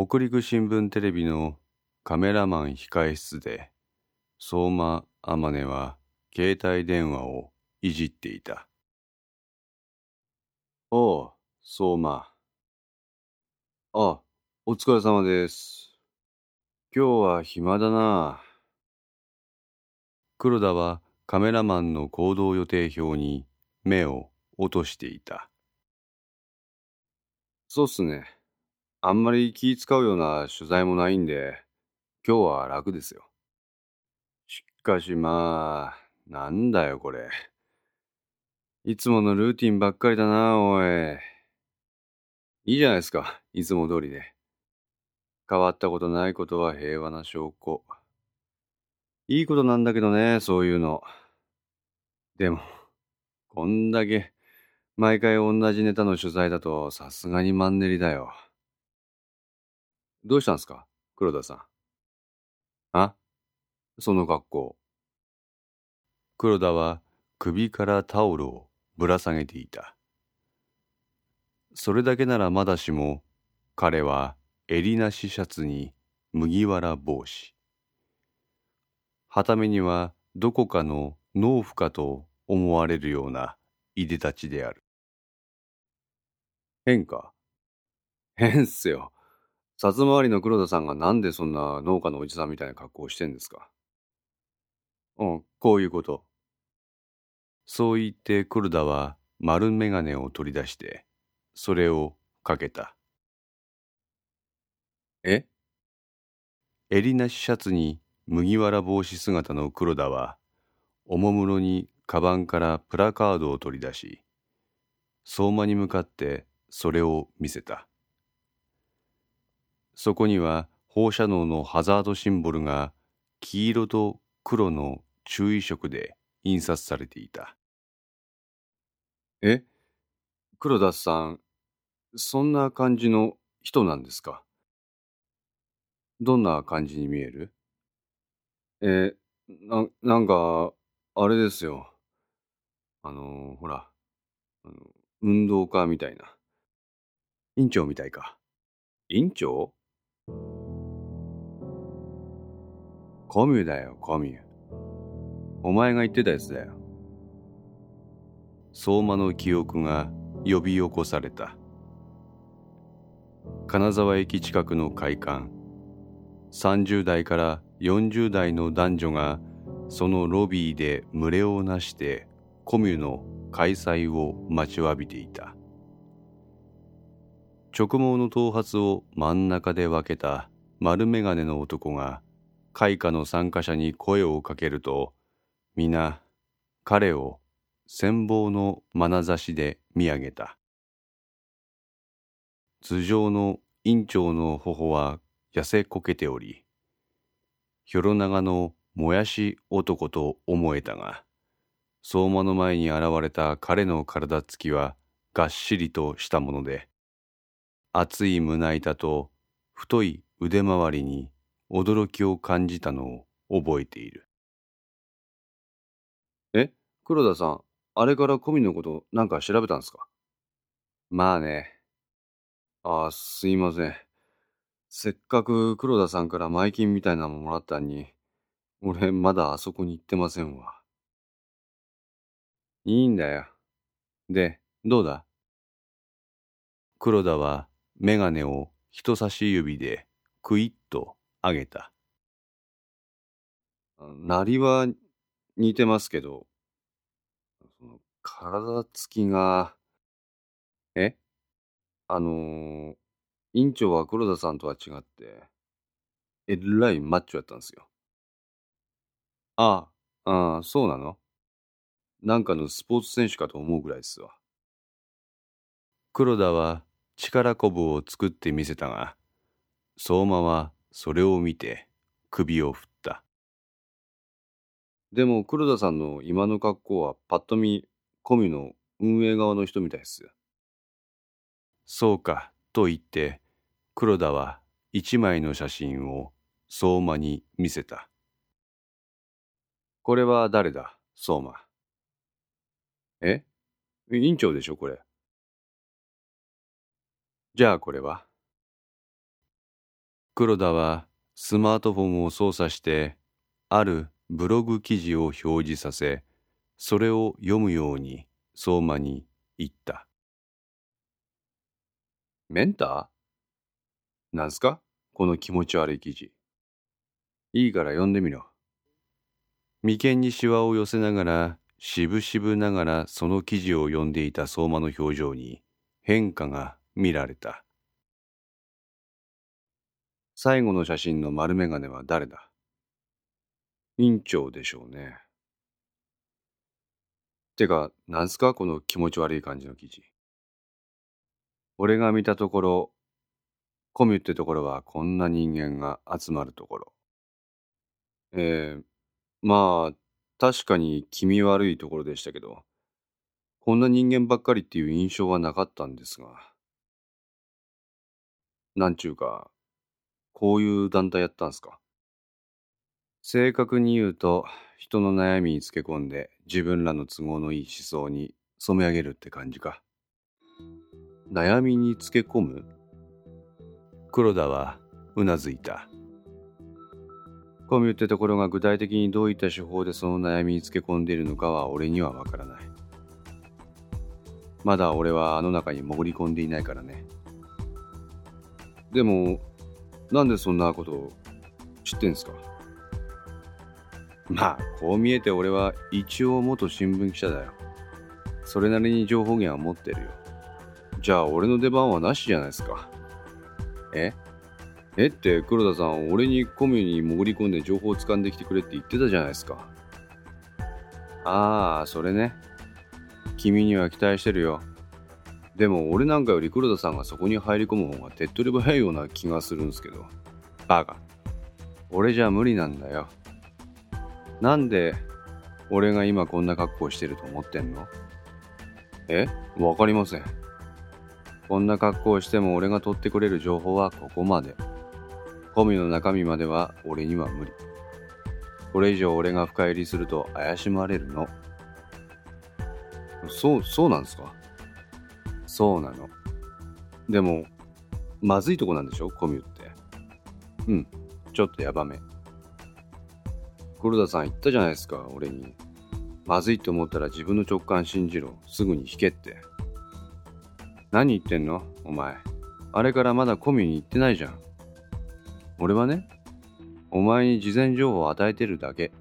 北陸新聞テレビのカメラマン控え室で相馬天音は携帯電話をいじっていた。おう、相馬。あ、お疲れ様です。今日は暇だな。黒田はカメラマンの行動予定表に目を落としていた。そうっすね。あんまり気使うような取材もないんで、今日は楽ですよ。しかしまあ、なんだよこれ。いつものルーティンばっかりだな、おい。いいじゃないですか、いつも通りで。変わったことないことは平和な証拠。いいことなんだけどね、そういうの。でも、こんだけ毎回同じネタの取材だとさすがにマンネリだよ。どうしたんすか？黒田さん。あ？その格好。黒田は首からタオルをぶら下げていた。それだけならまだしも、彼は襟なしシャツに麦わら帽子。はためにはどこかの農夫かと思われるようないでたちである。変か？変っすよ。札回りの黒田さんがなんでそんな農家のおじさんみたいな格好をしてんですか？うん、こういうこと。そう言って黒田は丸眼鏡を取り出して、それをかけた。え？襟なしシャツに麦わら帽子姿の黒田は、おもむろにカバンからプラカードを取り出し、相馬に向かってそれを見せた。そこには放射能のハザードシンボルが黄色と黒の注意色で印刷されていた。え？黒田さん、そんな感じの人なんですか？どんな感じに見える？えな、なんか、あれですよ。あの、ほら、あの運動家みたいな。院長みたいか。院長？コミュだよ、コミュ。お前が言ってたやつだよ。相馬の記憶が呼び起こされた。金沢駅近くの会館。30代から40代の男女がそのロビーで群れをなしてコミュの開催を待ちわびていた直毛の頭髪を真ん中で分けた丸眼鏡の男が会下の参加者に声をかけると皆彼を羨望の眼差しで見上げた。頭上の院長の頬は痩せこけており、ひょろ長のもやし男と思えたが、相馬の前に現れた彼の体つきはがっしりとしたもので、厚い胸板と太い腕周りに驚きを感じたのを覚えている。え、黒田さん、あれからコミのことなんか調べたんですか？まあね。ああ、すいません。せっかく黒田さんから前金みたいなのもらったんに、俺まだあそこに行ってませんわ。いいんだよ。で、どうだ？黒田はメガネを人差し指でクイッと上げた。なりは似てますけど、その体つきが、え？あのー、院長は黒田さんとは違って、えらいマッチョやったんですよ。ああ、ああ、そうなの？なんかのスポーツ選手かと思うぐらいですわ。黒田は力こぶを作ってみせたが、相馬はそれを見て首を振った。でも黒田さんの今の格好はパッと見、コミの運営側の人みたいです。そうか、と言って、黒田は一枚の写真を相馬に見せた。これは誰だ、相馬？え？委員長でしょ、これ。じゃあこれは？黒田はスマートフォンを操作してあるブログ記事を表示させそれを読むように相馬に言った「メンター？なんすか？この気持ち悪い記事。いいから読んでみろ。眉間にしわを寄せながら、しぶしぶながらその記事を読んでいた相馬の表情に変化が見られた。最後の写真の丸眼鏡は誰だ？院長でしょうね。てか、なんすか？この気持ち悪い感じの記事。俺が見たところ、コミュってところはこんな人間が集まるところ。えー、まあ、確かに気味悪いところでしたけど、こんな人間ばっかりっていう印象はなかったんですが。なんちゅうか、こういう団体やったんすか？正確に言うと、人の悩みにつけ込んで自分らの都合のいい思想に染め上げるって感じか。悩みにつけ込む？黒田はうなずいた。コミュってところが具体的にどういった手法でその悩みにつけ込んでいるのかは俺にはわからない。まだ俺はあの中に潜り込んでいないからね。でも、なんでそんなこと知ってんすか？まあ、こう見えて俺は一応元新聞記者だよ。それなりに情報源は持ってるよ。じゃあ俺の出番はなしじゃないですか。え？え？って黒田さん、俺にコミュに潜り込んで情報を掴んできてくれって言ってたじゃないですか。ああ、それね。君には期待してるよ。でも俺なんかより黒田さんがそこに入り込む方が手っ取り早いような気がするんすけど。バカ。俺じゃ無理なんだよ。なんで俺が今こんな格好してると思ってんの？え？わかりません。こんな格好をしても俺が取ってくれる情報はここまで。コミの中身までは俺には無理。これ以上俺が深入りすると怪しまれるの。そう、そうなんですか？そうなの。でも、まずいとこなんでしょ？コミュって。うん、ちょっとヤバめ。黒田さん言ったじゃないですか、俺に。まずいと思ったら自分の直感信じろ。すぐに引けって。何言ってんの？お前。あれからまだコミュに行ってないじゃん。俺はね、お前に事前情報を与えてるだけ。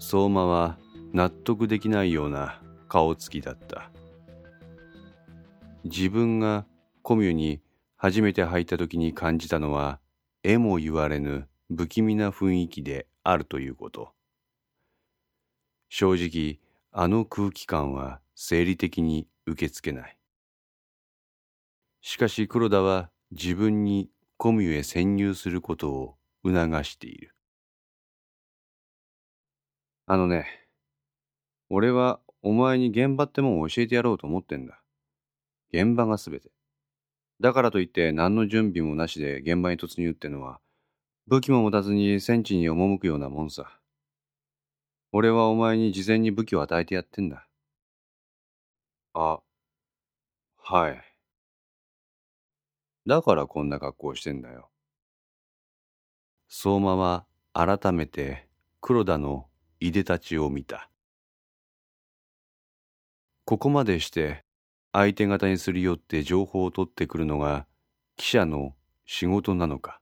相馬は納得できないような顔つきだった。自分がコミュに初めて入った時に感じたのは、えも言われぬ不気味な雰囲気であるということ。正直、あの空気感は生理的に受け付けない。しかし黒田は自分にコミュへ潜入することを促している。あのね、俺はお前に現場ってもんを教えてやろうと思ってんだ。現場がすべて。だからといって何の準備もなしで現場に突入ってのは、武器も持たずに戦地に赴くようなもんさ。俺はお前に事前に武器を与えてやってんだ。あ、はい。だからこんな格好してんだよ。相馬は改めて黒田のいでたちを見た。ここまでして相手方にすり寄って情報を取ってくるのが記者の仕事なのか。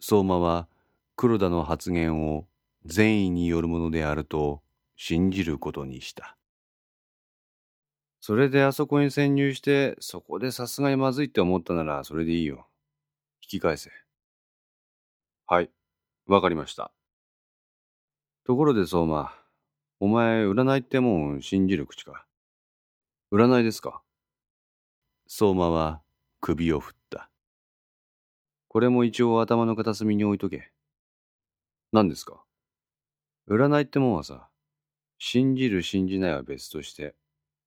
相馬は黒田の発言を善意によるものであると信じることにした。それであそこに潜入して、そこでさすがにまずいって思ったなら、それでいいよ。引き返せ。はい、わかりました。ところで相馬、お前、占いってもん信じる口か？占いですか？相馬は首を振った。これも一応頭の片隅に置いとけ。何ですか？占いってもんはさ、信じる信じないは別として、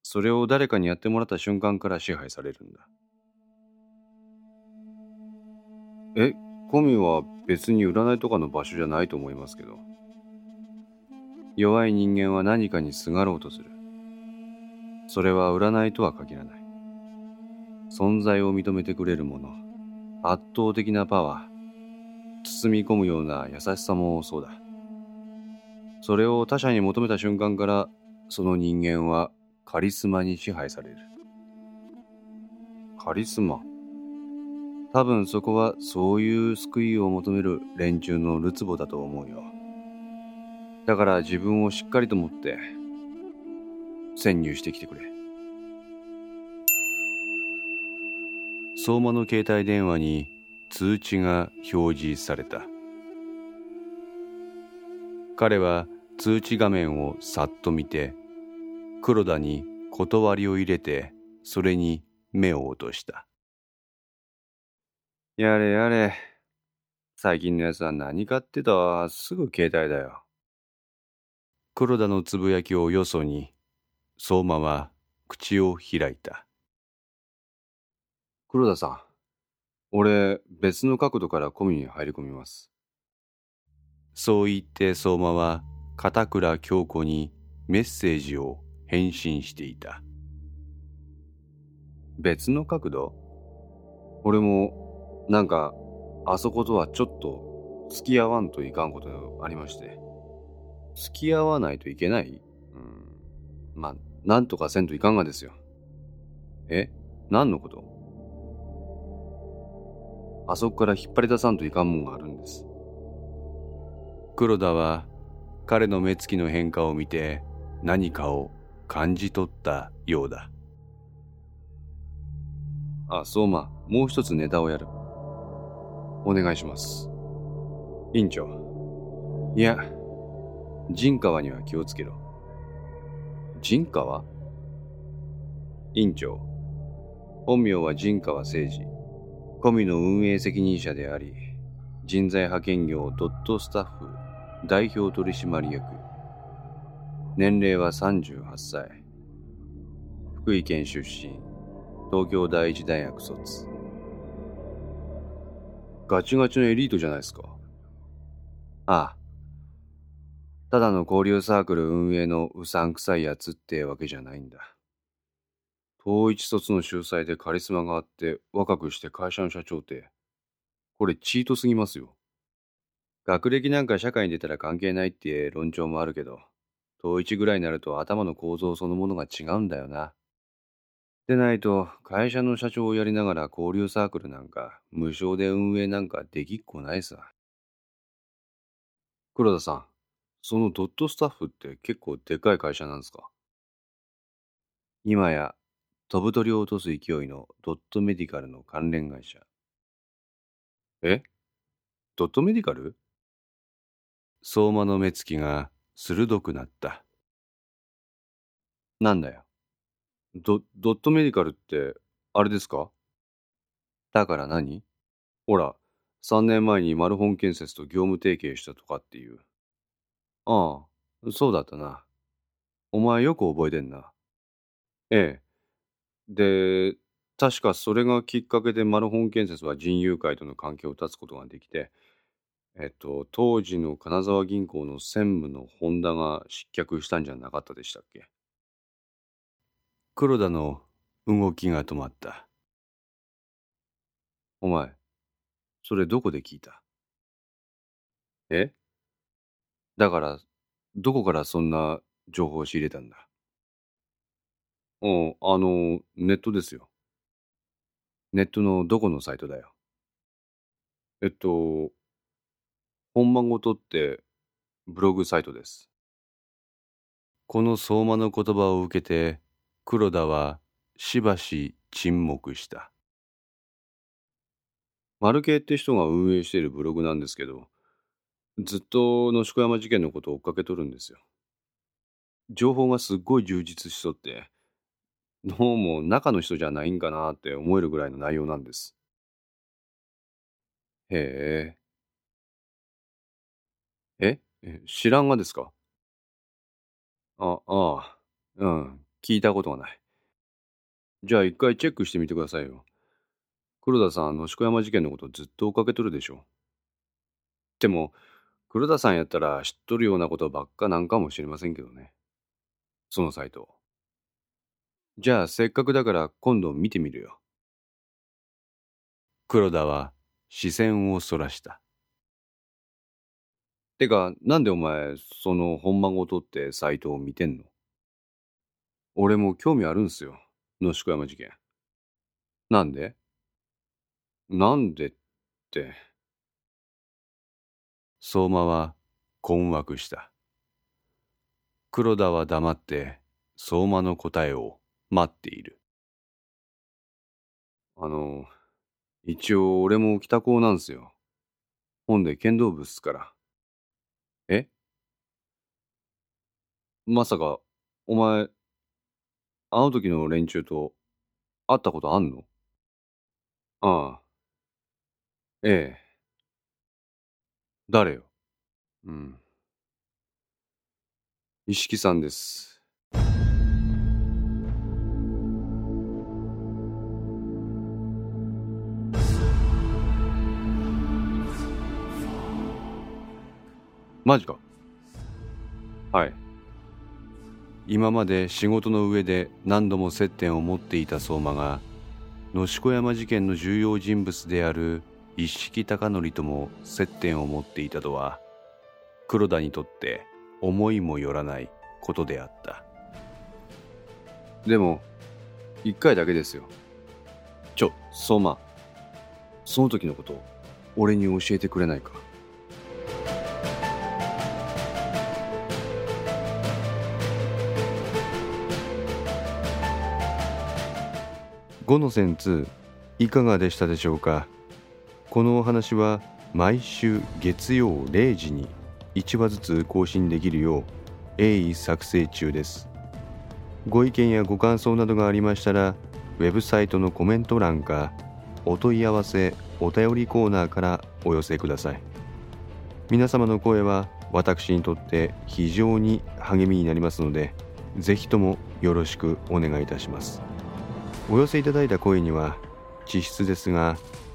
それを誰かにやってもらった瞬間から支配されるんだ。え、コミは別に占いとかの場所じゃないと思いますけど。弱い人間は何かにすがろうとする。それは占いとは限らない。存在を認めてくれるもの、圧倒的なパワー、包み込むような優しさもそうだ。それを他者に求めた瞬間から、その人間はカリスマに支配される。カリスマ？多分そこはそういう救いを求める連中のるつぼだと思うよ。だから自分をしっかりと持って潜入してきてくれ。相馬の携帯電話に通知が表示された。彼は通知画面をさっと見て、黒田に断りを入れて、それに目を落とした。やれやれ。最近のやつは何かってた？すぐ携帯だよ。黒田のつぶやきをよそに、相馬は口を開いた。黒田さん、俺別の角度からコミに入り込みます。そう言って相馬は片倉京子にメッセージを返信していた。別の角度？俺もなんかあそことはちょっと付き合わんといかんことがありまして。付き合わないといけない？うん。まあ、なんとかせんといかんがですよ。え何のこと？あそこから引っ張り出さんといかんもんがあるんです。黒田は彼の目つきの変化を見て何かを感じ取ったようだ。あ、相馬、もう一つネタをやる。お願いします。委員長。いや、陣川には気をつけろ。陣川委員長。本名は陣川誠二。コミの運営責任者であり、人材派遣業ドットスタッフ代表取締役。年齢は38歳。福井県出身。東京第一大学卒。ガチガチのエリートじゃないですか。ああ。ただの交流サークル運営のうさんくさいやつってわけじゃないんだ東一卒の秀才でカリスマがあって若くして会社の社長ってこれチートすぎますよ学歴なんか社会に出たら関係ないって論調もあるけど、統一ぐらいになると頭の構造そのものが違うんだよな。でないと、会社の社長をやりながら交流サークルなんか、無償で運営なんかできっこないさ。黒田さん、そのドットスタッフって結構でかい会社なんですか？今や、飛ぶ鳥を落とす勢いのドットメディカルの関連会社。え？ドットメディカル？相馬の目つきが鋭くなった。なんだよ。ド、ドットメディカルって、あれですか？だから何？ほら、3年前にマルホン建設と業務提携したとかっていう。ああ、そうだったな。お前よく覚えてんな。ええ。で、確かそれがきっかけでマルホン建設は人友会との関係を断つことができて、えっと、当時の金沢銀行の専務の本田が失脚したんじゃなかったでしたっけ？黒田の動きが止まった。お前、それどこで聞いた？え？だから、どこからそんな情報を仕入れたんだ？うん、あの、ネットですよ。ネットのどこのサイトだよ。えっと、本間ごとってブログサイトです。この相馬の言葉を受けて黒田はしばし沈黙した。丸系って人が運営しているブログなんですけど、ずっと野宿山事件のことを追っかけとるんですよ。情報がすっごい充実しとって、どうも中の人じゃないんかなって思えるぐらいの内容なんです。へえ。え？知らんがですか？あ、ああ、うん、聞いたことがない。じゃあ一回チェックしてみてくださいよ。黒田さん、野宿山事件のことずっと追っかけとるでしょ。でも、黒田さんやったら知っとるようなことばっかなんかもしれませんけどね。そのサイト。じゃあせっかくだから今度見てみるよ。黒田は視線をそらした。てか、なんでお前、その本間ごとってサイトを見てんの？俺も興味あるんすよ。野宿山事件。なんで？なんでって。相馬は困惑した。黒田は黙って相馬の答えを待っている。あの、一応俺も北高なんすよ。本で剣道部っすから。え？まさか、お前、あの時の連中と会ったことあんの？ああ。ええ。誰よ？うん。石木さんです。マジかはい今まで仕事の上で何度も接点を持っていた相馬が野子山事件の重要人物である一色貴則とも接点を持っていたとは黒田にとって思いもよらないことであった。でも一回だけですよ。ちょ相馬。その時のこと俺に教えてくれないか。5の線2いかがでしたでしょうか？このお話は毎週月曜0時に1話ずつ更新できるよう鋭意作成中です。ご意見やご感想などがありましたらウェブサイトのコメント欄かお問い合わせお便りコーナーからお寄せください。皆様の声は私にとって非常に励みになりますのでぜひともよろしくお願いいたします。お寄せいただいた声には実質ですが